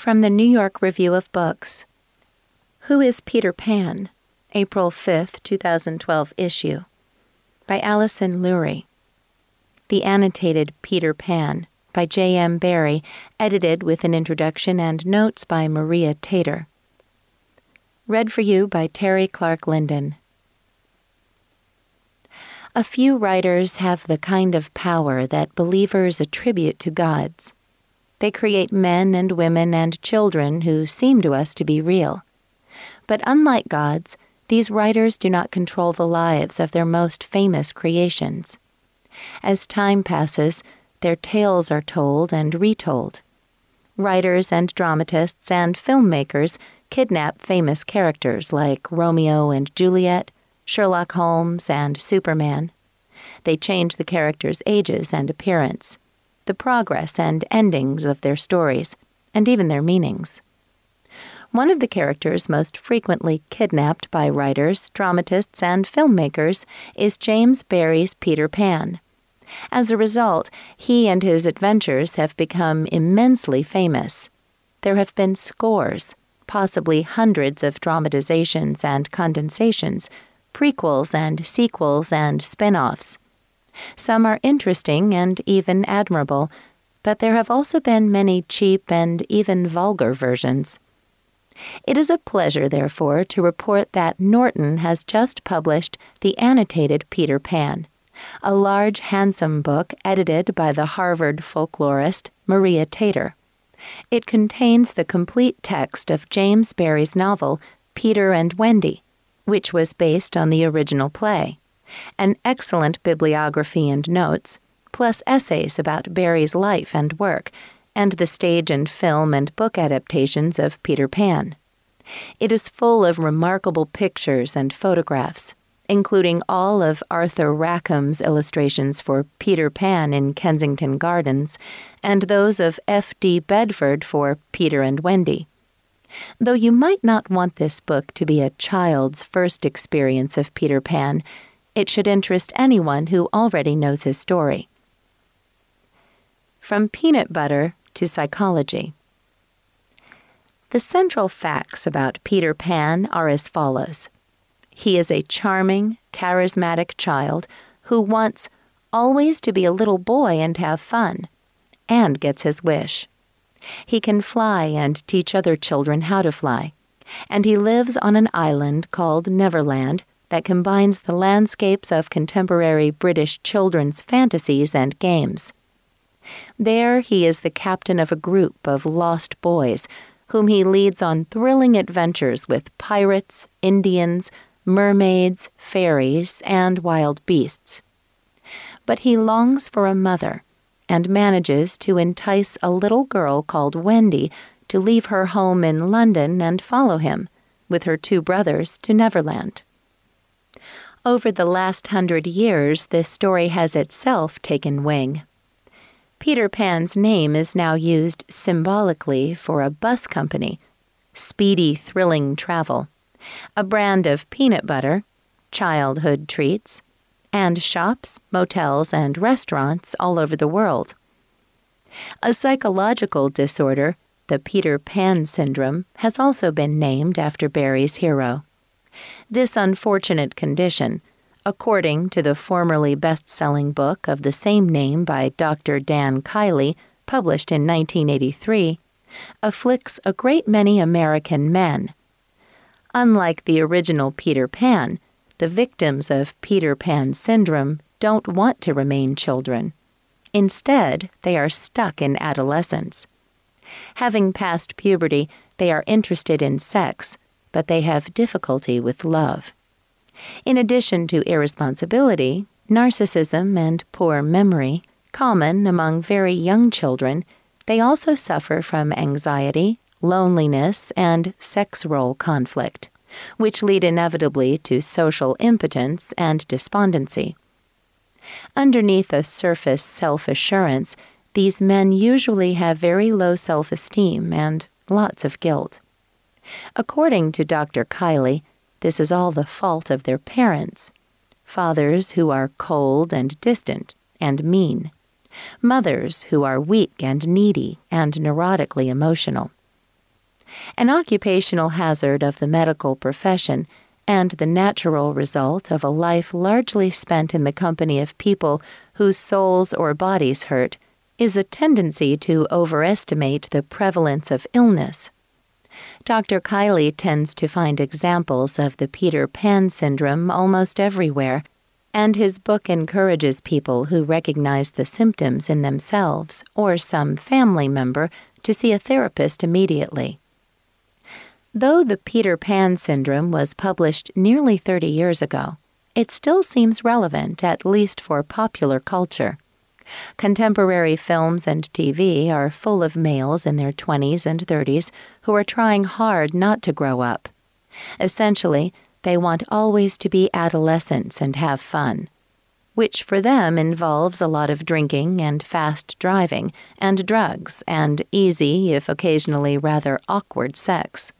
From the New York Review of Books Who is Peter Pan? April 5th, 2012 issue. By Alison Lurie. The Annotated Peter Pan by J.M. Barrie, edited with an introduction and notes by Maria Tatar. Read for you by Teri Clark Linden. A few writers have the kind of power that believers attribute to gods. They create men and women and children who seem to us to be real. But unlike gods, these writers do not control the lives of their most famous creations. As time passes, their tales are told and retold. Writers and dramatists and filmmakers kidnap famous characters like Romeo and Juliet, Sherlock Holmes, and Superman. They change the characters' ages and appearance the progress and endings of their stories, and even their meanings. One of the characters most frequently kidnapped by writers, dramatists, and filmmakers is James Barrie's Peter Pan. As a result, he and his adventures have become immensely famous. There have been scores, possibly hundreds of dramatizations and condensations, prequels and sequels and spin offs. Some are interesting and even admirable, but there have also been many cheap and even vulgar versions. It is a pleasure, therefore, to report that Norton has just published The Annotated Peter Pan, a large, handsome book edited by the Harvard folklorist Maria Tatar. It contains the complete text of James Barrie's novel, Peter and Wendy, which was based on the original play an excellent bibliography and notes, plus essays about Barrie's life and work, and the stage and film and book adaptations of Peter Pan. It is full of remarkable pictures and photographs, including all of Arthur Rackham's illustrations for Peter Pan in Kensington Gardens, and those of F. D. Bedford for Peter and Wendy. Though you might not want this book to be a child's first experience of Peter Pan, it should interest anyone who already knows his story. From peanut butter to psychology. The central facts about Peter Pan are as follows He is a charming, charismatic child who wants always to be a little boy and have fun, and gets his wish. He can fly and teach other children how to fly, and he lives on an island called Neverland that combines the landscapes of contemporary British children's fantasies and games. There he is the captain of a group of lost boys whom he leads on thrilling adventures with pirates, Indians, mermaids, fairies, and wild beasts. But he longs for a mother and manages to entice a little girl called Wendy to leave her home in London and follow him, with her two brothers, to Neverland. Over the last hundred years, this story has itself taken wing. Peter Pan's name is now used symbolically for a bus company, Speedy Thrilling Travel, a brand of peanut butter, childhood treats, and shops, motels, and restaurants all over the world. A psychological disorder, the Peter Pan syndrome, has also been named after Barrie's hero. This unfortunate condition, according to the formerly best selling book of the same name by Dr. Dan Kiley, published in 1983, afflicts a great many American men. Unlike the original Peter Pan, the victims of Peter Pan syndrome don't want to remain children. Instead, they are stuck in adolescence. Having passed puberty, they are interested in sex, but they have difficulty with love. In addition to irresponsibility, narcissism, and poor memory, common among very young children, they also suffer from anxiety, loneliness, and sex role conflict, which lead inevitably to social impotence and despondency. Underneath a surface self assurance, these men usually have very low self esteem and lots of guilt. According to Dr. Kiley, this is all the fault of their parents fathers who are cold and distant and mean, mothers who are weak and needy and neurotically emotional, An occupational hazard of the medical profession and the natural result of a life largely spent in the company of people whose souls or bodies hurt is a tendency to overestimate the prevalence of illness. Dr. Kiley tends to find examples of the Peter Pan syndrome almost everywhere, and his book encourages people who recognize the symptoms in themselves or some family member to see a therapist immediately. Though the Peter Pan syndrome was published nearly 30 years ago, it still seems relevant, at least for popular culture. Contemporary films and TV are full of males in their 20s and 30s who are trying hard not to grow up. Essentially, they want always to be adolescents and have fun, which for them involves a lot of drinking and fast driving and drugs and easy, if occasionally rather awkward sex.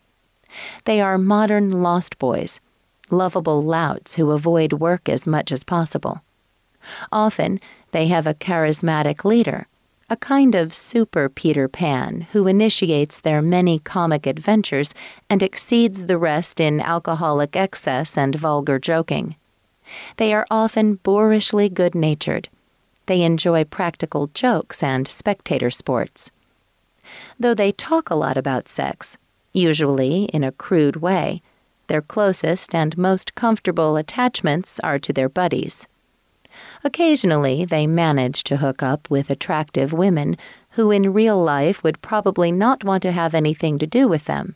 They are modern lost boys, lovable louts who avoid work as much as possible. Often, they have a charismatic leader, a kind of super Peter Pan who initiates their many comic adventures and exceeds the rest in alcoholic excess and vulgar joking. They are often boorishly good natured. They enjoy practical jokes and spectator sports. Though they talk a lot about sex, usually in a crude way. Their closest and most comfortable attachments are to their buddies. Occasionally, they manage to hook up with attractive women who in real life would probably not want to have anything to do with them.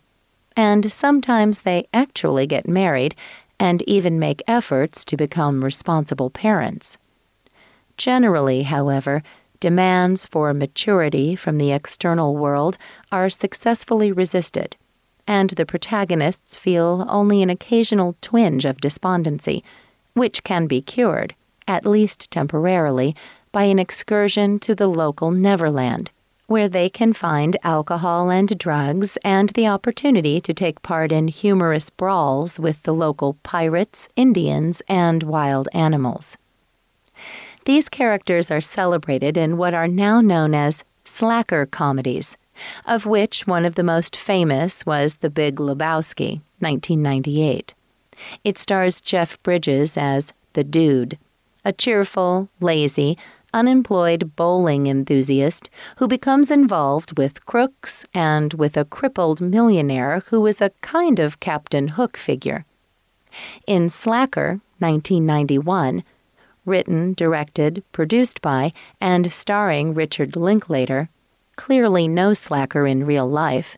And sometimes they actually get married and even make efforts to become responsible parents. Generally, however, demands for maturity from the external world are successfully resisted and the protagonists feel only an occasional twinge of despondency, which can be cured, at least temporarily, by an excursion to the local Neverland, where they can find alcohol and drugs and the opportunity to take part in humorous brawls with the local pirates, Indians, and wild animals. These characters are celebrated in what are now known as slacker comedies of which one of the most famous was The Big Lebowski, 1998. It stars Jeff Bridges as the Dude, a cheerful, lazy, unemployed bowling enthusiast who becomes involved with crooks and with a crippled millionaire who is a kind of Captain Hook figure. In Slacker, 1991, written, directed, produced by, and starring Richard Linklater, clearly no slacker in real life.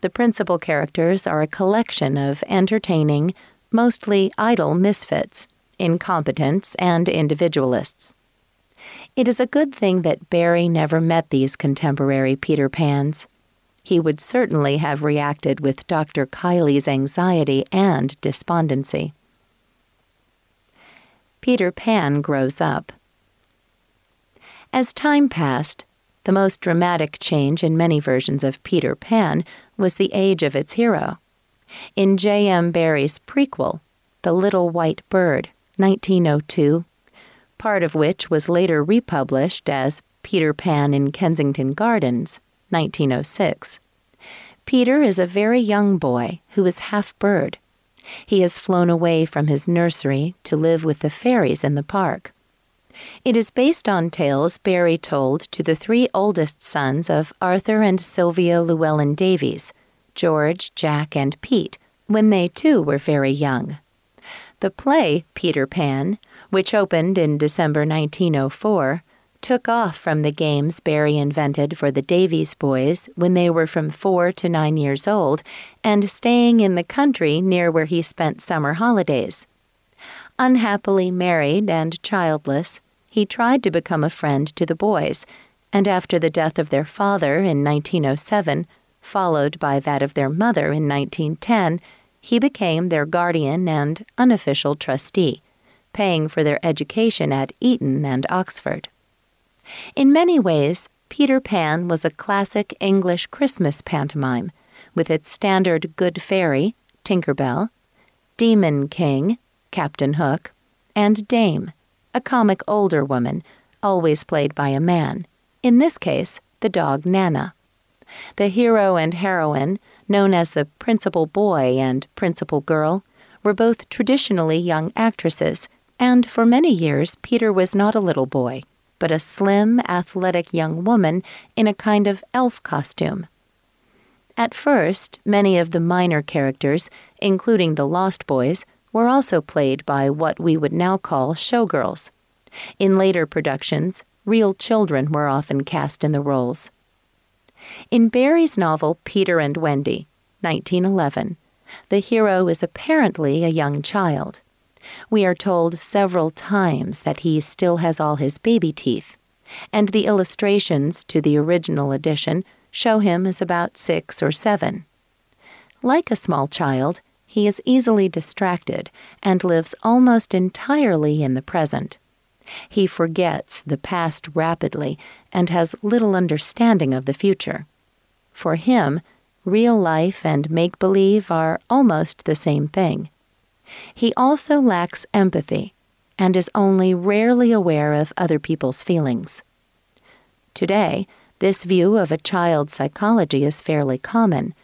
The principal characters are a collection of entertaining, mostly idle misfits, incompetents, and individualists. It is a good thing that Barrie never met these contemporary Peter Pans. He would certainly have reacted with Dr. Kiley's anxiety and despondency. Peter Pan grows up. As time passed, the most dramatic change in many versions of Peter Pan was the age of its hero. In J.M. Barrie's prequel, The Little White Bird, 1902, part of which was later republished as Peter Pan in Kensington Gardens, 1906. Peter is a very young boy who is half bird. He has flown away from his nursery to live with the fairies in the park. It is based on tales Barrie told to the three oldest sons of Arthur and Sylvia Llewellyn Davies, George, Jack, and Pete, when they too were very young. The play, Peter Pan, which opened in December 1904, took off from the games Barrie invented for the Davies boys when they were from four to nine years old and staying in the country near where he spent summer holidays. Unhappily married and childless, he tried to become a friend to the boys, and after the death of their father in 1907, followed by that of their mother in 1910, he became their guardian and unofficial trustee, paying for their education at Eton and Oxford. In many ways, Peter Pan was a classic English Christmas pantomime, with its standard Good Fairy, Tinker Bell, Demon King, Captain Hook, and Dame, a comic older woman, always played by a man, in this case, the dog Nana. The hero and heroine, known as the principal boy and principal girl, were both traditionally young actresses, and for many years Peter was not a little boy, but a slim, athletic young woman in a kind of elf costume. At first, many of the minor characters, including the Lost Boys, were also played by what we would now call showgirls. In later productions, real children were often cast in the roles. In Barrie's novel Peter and Wendy, 1911, the hero is apparently a young child. We are told several times that he still has all his baby teeth, and the illustrations to the original edition show him as about six or seven. Like a small child, he is easily distracted and lives almost entirely in the present. He forgets the past rapidly and has little understanding of the future. For him, real life and make believe are almost the same thing. He also lacks empathy and is only rarely aware of other people's feelings. Today, this view of a child's psychology is fairly common,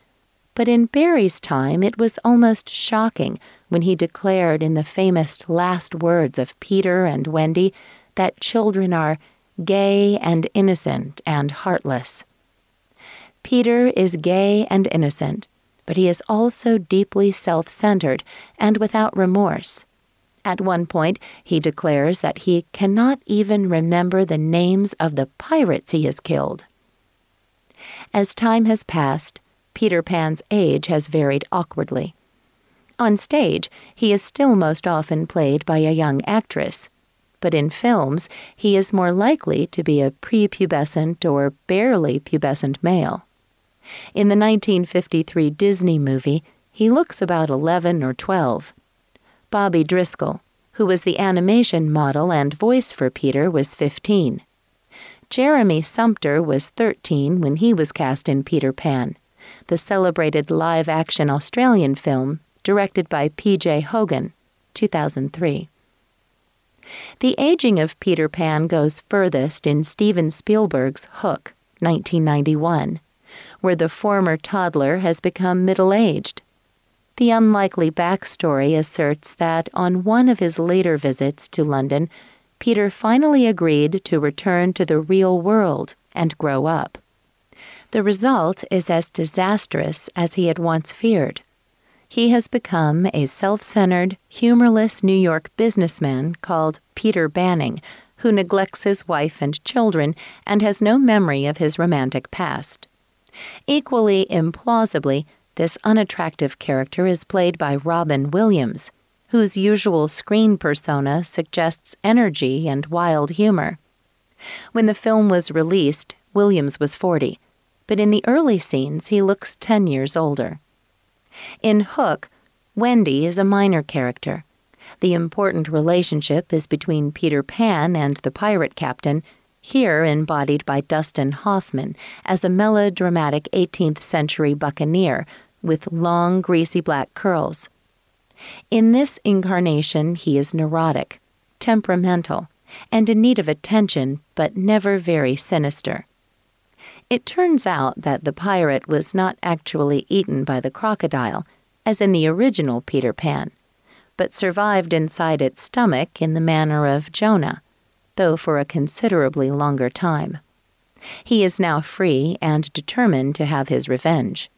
but in Barrie's time it was almost shocking when he declared in the famous last words of Peter and Wendy that children are gay and innocent and heartless. Peter is gay and innocent, but he is also deeply self centered and without remorse. At one point, he declares that he cannot even remember the names of the pirates he has killed. As time has passed, Peter Pan's age has varied awkwardly. On stage, he is still most often played by a young actress, but in films, he is more likely to be a prepubescent or barely pubescent male. In the 1953 Disney movie, he looks about 11 or 12. Bobby Driscoll, who was the animation model and voice for Peter, was 15. Jeremy Sumpter was 13 when he was cast in Peter Pan, the celebrated live action Australian film directed by P.J. Hogan, 2003. The aging of Peter Pan goes furthest in Steven Spielberg's Hook, 1991, where the former toddler has become middle aged. The unlikely backstory asserts that on one of his later visits to London, Peter finally agreed to return to the real world and grow up. The result is as disastrous as he had once feared. He has become a self centered, humorless New York businessman called Peter Banning, who neglects his wife and children and has no memory of his romantic past. Equally implausibly, this unattractive character is played by Robin Williams, whose usual screen persona suggests energy and wild humor. When the film was released, Williams was 40, but in the early scenes he looks 10 years older. In Hook, Wendy is a minor character. The important relationship is between Peter Pan and the pirate captain, here embodied by Dustin Hoffman as a melodramatic 18th century buccaneer with long, greasy black curls. In this incarnation, he is neurotic, temperamental, and in need of attention, but never very sinister. It turns out that the pirate was not actually eaten by the crocodile, as in the original Peter Pan, but survived inside its stomach in the manner of Jonah, though for a considerably longer time. He is now free and determined to have his revenge.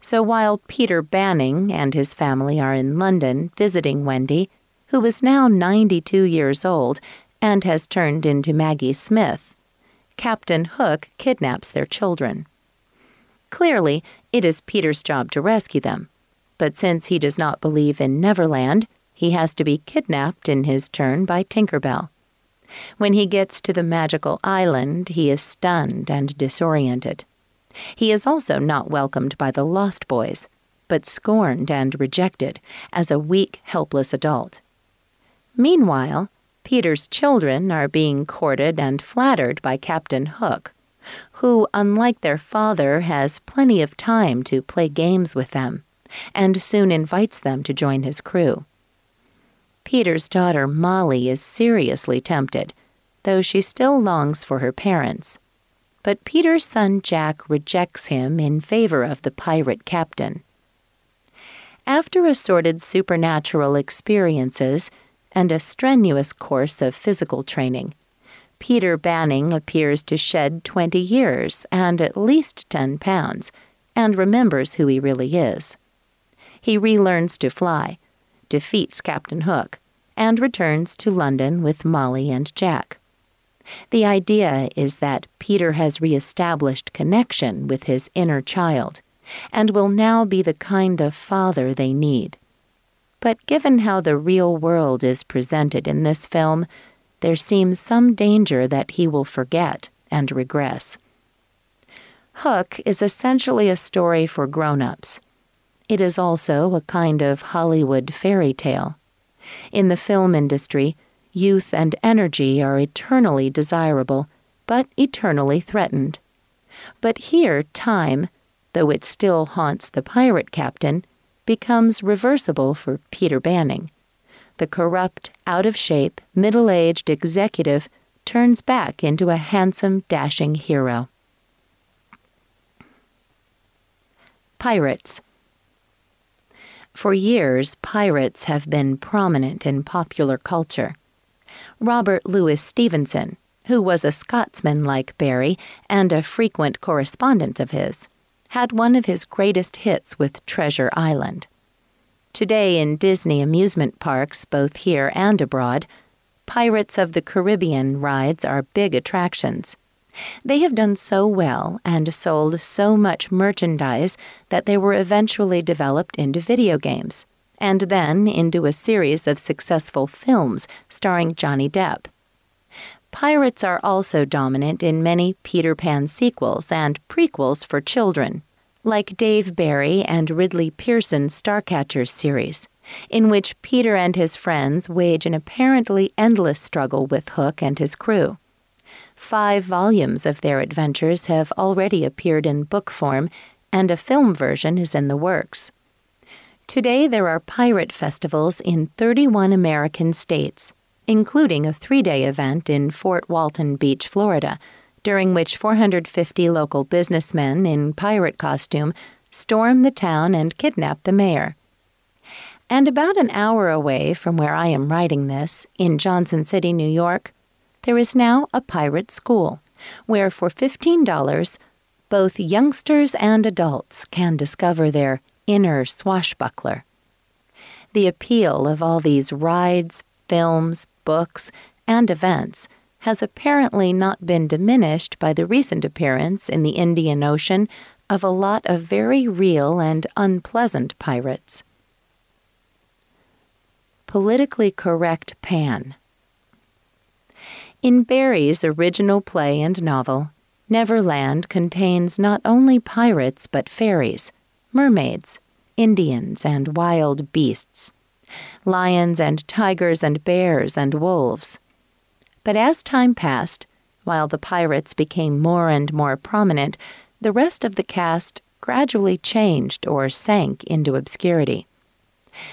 So while Peter Banning and his family are in London visiting Wendy, who is now 92 years old and has turned into Maggie Smith, Captain Hook kidnaps their children. Clearly, it is Peter's job to rescue them, but since he does not believe in Neverland, he has to be kidnapped in his turn by Tinkerbell. When he gets to the magical island, he is stunned and disoriented. He is also not welcomed by the Lost Boys, but scorned and rejected as a weak, helpless adult. Meanwhile, Peter's children are being courted and flattered by Captain Hook, who, unlike their father, has plenty of time to play games with them, and soon invites them to join his crew. Peter's daughter Molly is seriously tempted, though she still longs for her parents but Peter's son Jack rejects him in favor of the pirate captain. After assorted supernatural experiences and a strenuous course of physical training, Peter Banning appears to shed 20 years and at least 10 pounds and remembers who he really is. He relearns to fly, defeats Captain Hook, and returns to London with Molly and Jack. The idea is that Peter has reestablished connection with his inner child and will now be the kind of father they need. But given how the real world is presented in this film, there seems some danger that he will forget and regress. Hook is essentially a story for grown ups. It is also a kind of Hollywood fairy tale. In the film industry, youth and energy are eternally desirable, but eternally threatened. But here, time, though it still haunts the pirate captain, becomes reversible for Peter Banning. The corrupt, out of shape, middle aged executive turns back into a handsome, dashing hero. Pirates. For years, pirates have been prominent in popular culture. Robert Louis Stevenson, who was a Scotsman like Barrie and a frequent correspondent of his, had one of his greatest hits with Treasure Island. Today, in Disney amusement parks, both here and abroad, Pirates of the Caribbean rides are big attractions. They have done so well and sold so much merchandise that they were eventually developed into video games, and then into a series of successful films starring Johnny Depp. Pirates are also dominant in many Peter Pan sequels and prequels for children, like Dave Barry and Ridley Pearson's Starcatchers series, in which Peter and his friends wage an apparently endless struggle with Hook and his crew. Five volumes of their adventures have already appeared in book form, and a film version is in the works. Today, there are pirate festivals in 31 American states, including a three day event in Fort Walton Beach, Florida, during which 450 local businessmen in pirate costume storm the town and kidnap the mayor. And about an hour away from where I am writing this, in Johnson City, New York, there is now a pirate school where for $15 both youngsters and adults can discover their inner swashbuckler. The appeal of all these rides, films, books, and events has apparently not been diminished by the recent appearance in the Indian Ocean of a lot of very real and unpleasant pirates. Politically correct Pan. In Barrie's original play and novel, Neverland contains not only pirates but fairies, mermaids, Indians, and wild beasts lions and tigers and bears and wolves. But as time passed, while the pirates became more and more prominent, the rest of the cast gradually changed or sank into obscurity.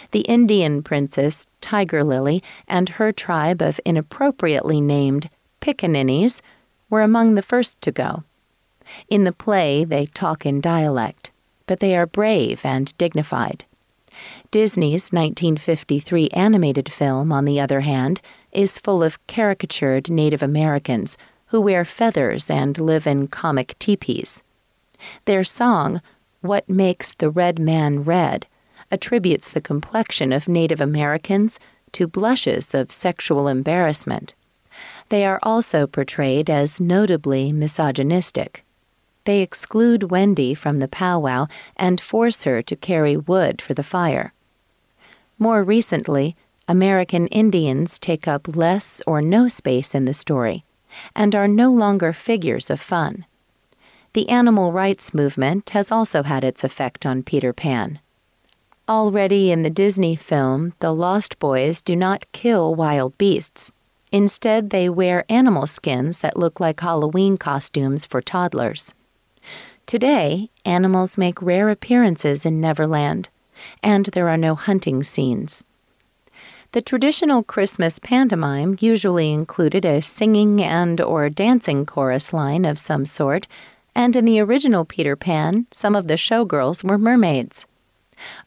The Indian princess, Tiger Lily, and her tribe of inappropriately named pickaninnies were among the first to go. In the play, they talk in dialect, but they are brave and dignified. Disney's 1953 animated film, on the other hand, is full of caricatured Native Americans who wear feathers and live in comic teepees. Their song, What Makes the Red Man Red, attributes the complexion of Native Americans to blushes of sexual embarrassment. They are also portrayed as notably misogynistic. They exclude Wendy from the powwow and force her to carry wood for the fire. More recently, American Indians take up less or no space in the story and are no longer figures of fun. The animal rights movement has also had its effect on Peter Pan. Already in the Disney film, the Lost Boys do not kill wild beasts. Instead, they wear animal skins that look like Halloween costumes for toddlers. Today, animals make rare appearances in Neverland, and there are no hunting scenes. The traditional Christmas pantomime usually included a singing and or dancing chorus line of some sort, and in the original Peter Pan, some of the showgirls were mermaids.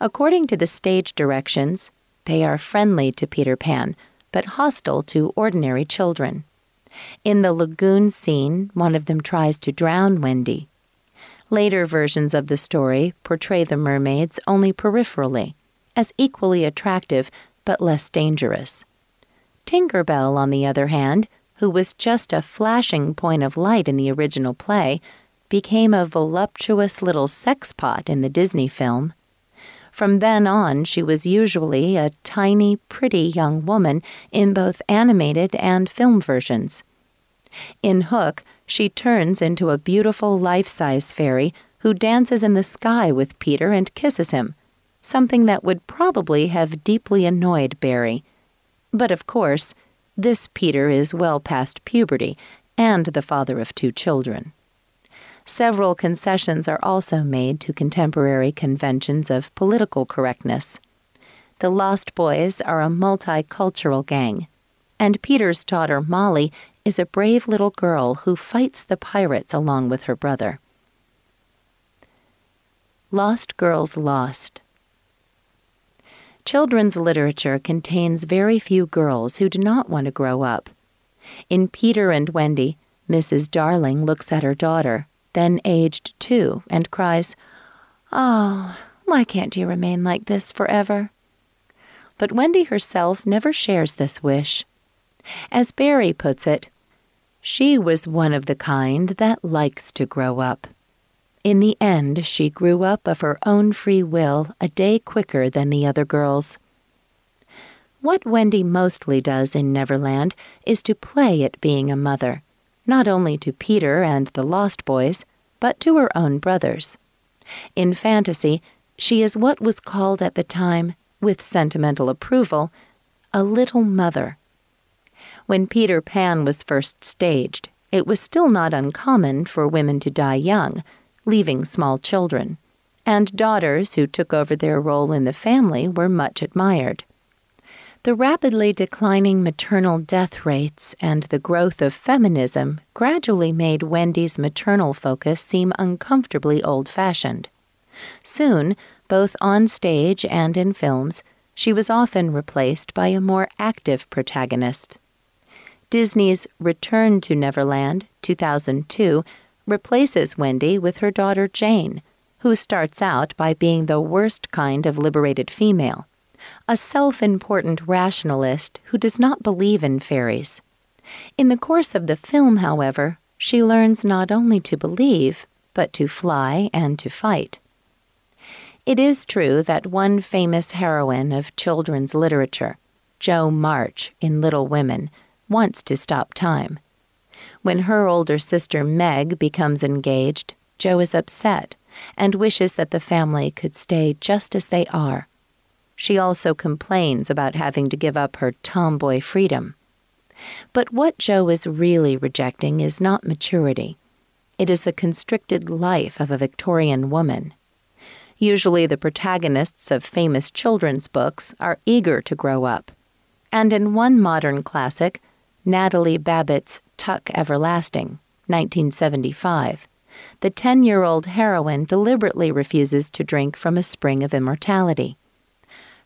According to the stage directions, they are friendly to Peter Pan, but hostile to ordinary children. In the lagoon scene, one of them tries to drown Wendy. Later versions of the story portray the mermaids only peripherally, as equally attractive but less dangerous. Tinker Bell, on the other hand, who was just a flashing point of light in the original play, became a voluptuous little sex pot in the Disney film. From then on, she was usually a tiny, pretty young woman in both animated and film versions. In Hook, she turns into a beautiful life size fairy who dances in the sky with Peter and kisses him something that would probably have deeply annoyed Barrie. But of course, this Peter is well past puberty and the father of two children. Several concessions are also made to contemporary conventions of political correctness. The Lost Boys are a multicultural gang, and Peter's daughter Molly is a brave little girl who fights the pirates along with her brother. Lost Girls Lost Children's literature contains very few girls who do not want to grow up. In Peter and Wendy, Mrs. Darling looks at her daughter, then aged two, and cries, Oh, why can't you remain like this forever? But Wendy herself never shares this wish. As Barrie puts it, she was one of the kind that likes to grow up. In the end, she grew up of her own free will a day quicker than the other girls. What Wendy mostly does in Neverland is to play at being a mother, not only to Peter and the Lost Boys, but to her own brothers. In fantasy, she is what was called at the time, with sentimental approval, a little mother. When Peter Pan was first staged, it was still not uncommon for women to die young leaving small children, and daughters who took over their role in the family were much admired. The rapidly declining maternal death rates and the growth of feminism gradually made Wendy's maternal focus seem uncomfortably old fashioned. Soon, both on stage and in films, she was often replaced by a more active protagonist. Disney's Return to Neverland, 2002, replaces Wendy with her daughter Jane, who starts out by being the worst kind of liberated female, a self important rationalist who does not believe in fairies. In the course of the film, however, she learns not only to believe, but to fly and to fight. It is true that one famous heroine of children's literature, Jo March in Little Women, wants to stop time. When her older sister Meg becomes engaged, Jo is upset and wishes that the family could stay just as they are. She also complains about having to give up her tomboy freedom. But what Jo is really rejecting is not maturity. It is the constricted life of a Victorian woman. Usually, the protagonists of famous children's books are eager to grow up. And in one modern classic, Natalie Babbitt's Tuck Everlasting, 1975, the 10 year old heroine deliberately refuses to drink from a spring of immortality.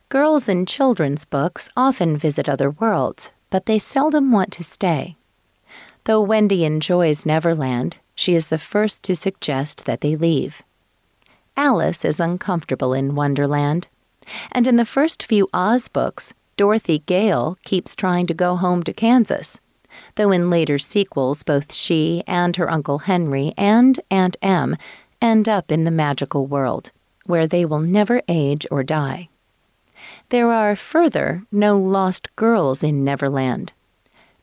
Girls in children's books often visit other worlds, but they seldom want to stay. Though Wendy enjoys Neverland, she is the first to suggest that they leave. Alice is uncomfortable in Wonderland, and in the first few Oz books, Dorothy Gale keeps trying to go home to Kansas, though in later sequels, both she and her Uncle Henry and Aunt Em end up in the magical world, where they will never age or die. There are, further, no lost girls in Neverland.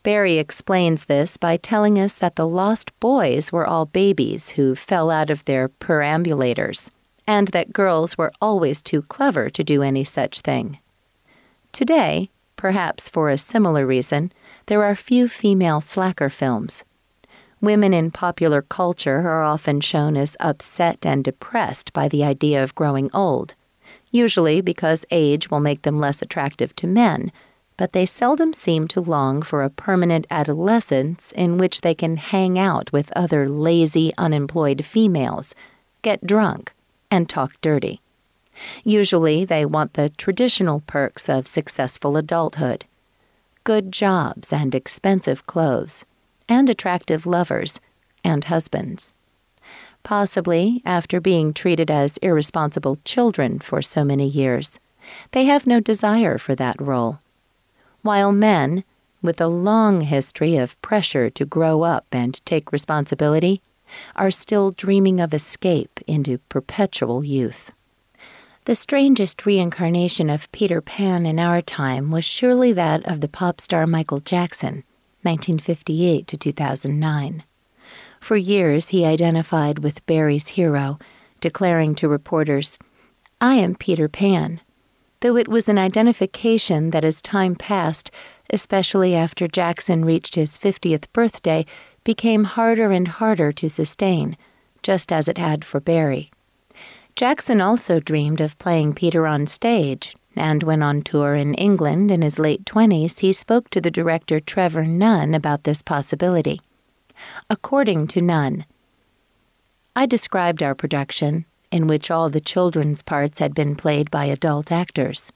Barrie explains this by telling us that the lost boys were all babies who fell out of their perambulators, and that girls were always too clever to do any such thing. Today, perhaps for a similar reason, there are few female slacker films. Women in popular culture are often shown as upset and depressed by the idea of growing old, usually because age will make them less attractive to men, but they seldom seem to long for a permanent adolescence in which they can hang out with other lazy, unemployed females, get drunk, and talk dirty. Usually, they want the traditional perks of successful adulthood good jobs and expensive clothes, and attractive lovers and husbands. Possibly, after being treated as irresponsible children for so many years, they have no desire for that role. While men, with a long history of pressure to grow up and take responsibility, are still dreaming of escape into perpetual youth. The strangest reincarnation of Peter Pan in our time was surely that of the pop star Michael Jackson, 1958 to 2009. For years, he identified with Barrie's hero, declaring to reporters, I am Peter Pan, though it was an identification that as time passed, especially after Jackson reached his 50th birthday, became harder and harder to sustain, just as it had for Barrie. Jackson also dreamed of playing Peter on stage, and when on tour in England in his late 20s, he spoke to the director Trevor Nunn about this possibility. According to Nunn, I described our production, in which all the children's parts had been played by adult actors.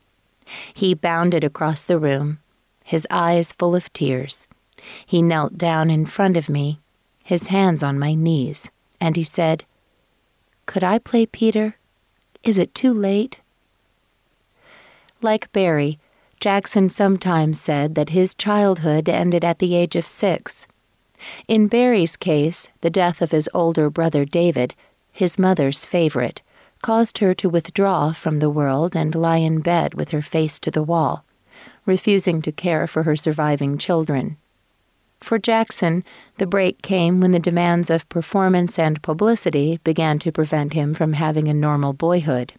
He bounded across the room, his eyes full of tears. He knelt down in front of me, his hands on my knees, and he said, could I play Peter? Is it too late? Like Barrie, Jackson sometimes said that his childhood ended at the age of six. In Barrie's case, the death of his older brother David, his mother's favorite, caused her to withdraw from the world and lie in bed with her face to the wall, refusing to care for her surviving children. For Jackson, the break came when the demands of performance and publicity began to prevent him from having a normal boyhood.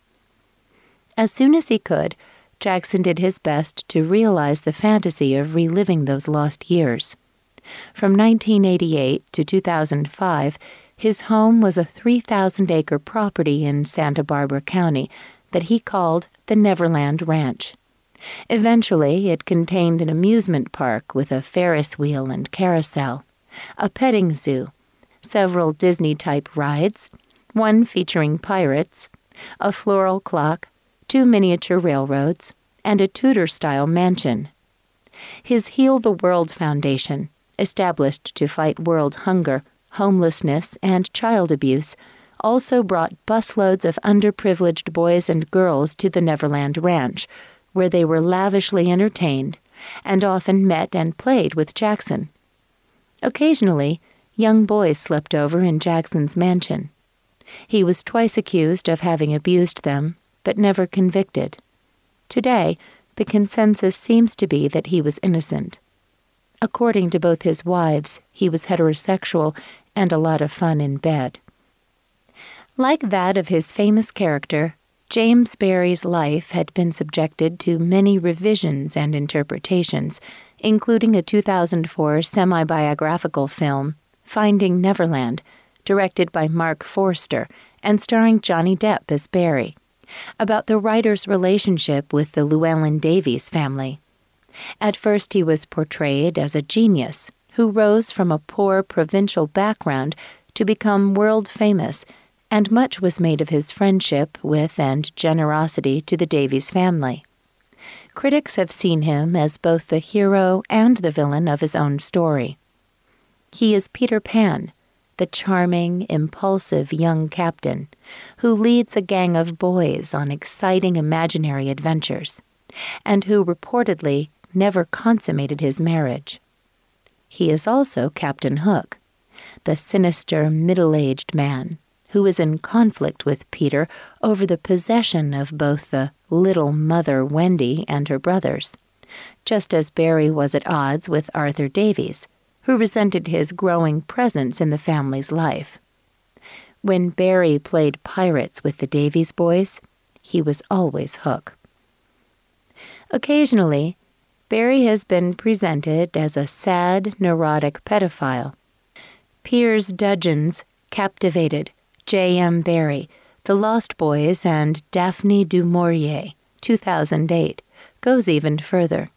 As soon as he could, Jackson did his best to realize the fantasy of reliving those lost years. From 1988 to 2005, his home was a 3,000 acre property in Santa Barbara County that he called the Neverland Ranch. Eventually, it contained an amusement park with a Ferris wheel and carousel, a petting zoo, several Disney type rides, one featuring pirates, a floral clock, two miniature railroads, and a Tudor style mansion. His Heal the World Foundation, established to fight world hunger, homelessness, and child abuse, also brought busloads of underprivileged boys and girls to the Neverland Ranch where they were lavishly entertained and often met and played with Jackson. Occasionally, young boys slept over in Jackson's mansion. He was twice accused of having abused them, but never convicted. Today, the consensus seems to be that he was innocent. According to both his wives, he was heterosexual and a lot of fun in bed. Like that of his famous character, James Barrie's life had been subjected to many revisions and interpretations, including a 2004 semi biographical film, Finding Neverland, directed by Marc Forster and starring Johnny Depp as Barrie, about the writer's relationship with the Llewellyn Davies family. At first, he was portrayed as a genius who rose from a poor provincial background to become world famous and much was made of his friendship with and generosity to the Davies family. Critics have seen him as both the hero and the villain of his own story. He is Peter Pan, the charming, impulsive young captain who leads a gang of boys on exciting imaginary adventures, and who reportedly never consummated his marriage. He is also Captain Hook, the sinister middle aged man who is in conflict with Peter over the possession of both the little mother Wendy and her brothers, just as Barrie was at odds with Arthur Davies, who resented his growing presence in the family's life. When Barrie played pirates with the Davies boys, he was always Hook. Occasionally, Barrie has been presented as a sad, neurotic pedophile. Piers Dudgeon's Captivated J.M. Barrie, The Lost Boys, and Daphne du Maurier, 2008, goes even further.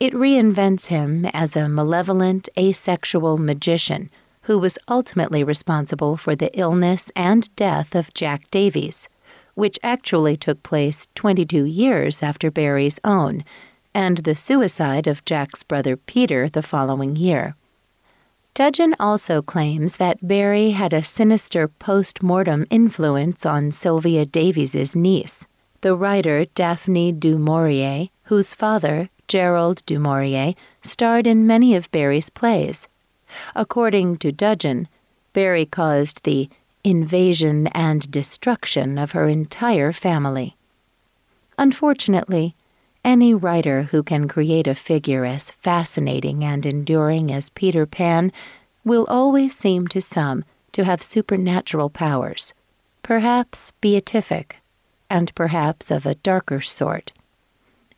It reinvents him as a malevolent, asexual magician who was ultimately responsible for the illness and death of Jack Davies, which actually took place 22 years after Barrie's own, and the suicide of Jack's brother Peter the following year. Dudgeon also claims that Barrie had a sinister post mortem influence on Sylvia Davies's niece, the writer Daphne du Maurier, whose father, Gerald du Maurier, starred in many of Barrie's plays. According to Dudgeon, Barrie caused the invasion and destruction of her entire family. Unfortunately, any writer who can create a figure as fascinating and enduring as Peter Pan will always seem to some to have supernatural powers, perhaps beatific, and perhaps of a darker sort.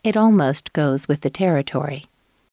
It almost goes with the territory.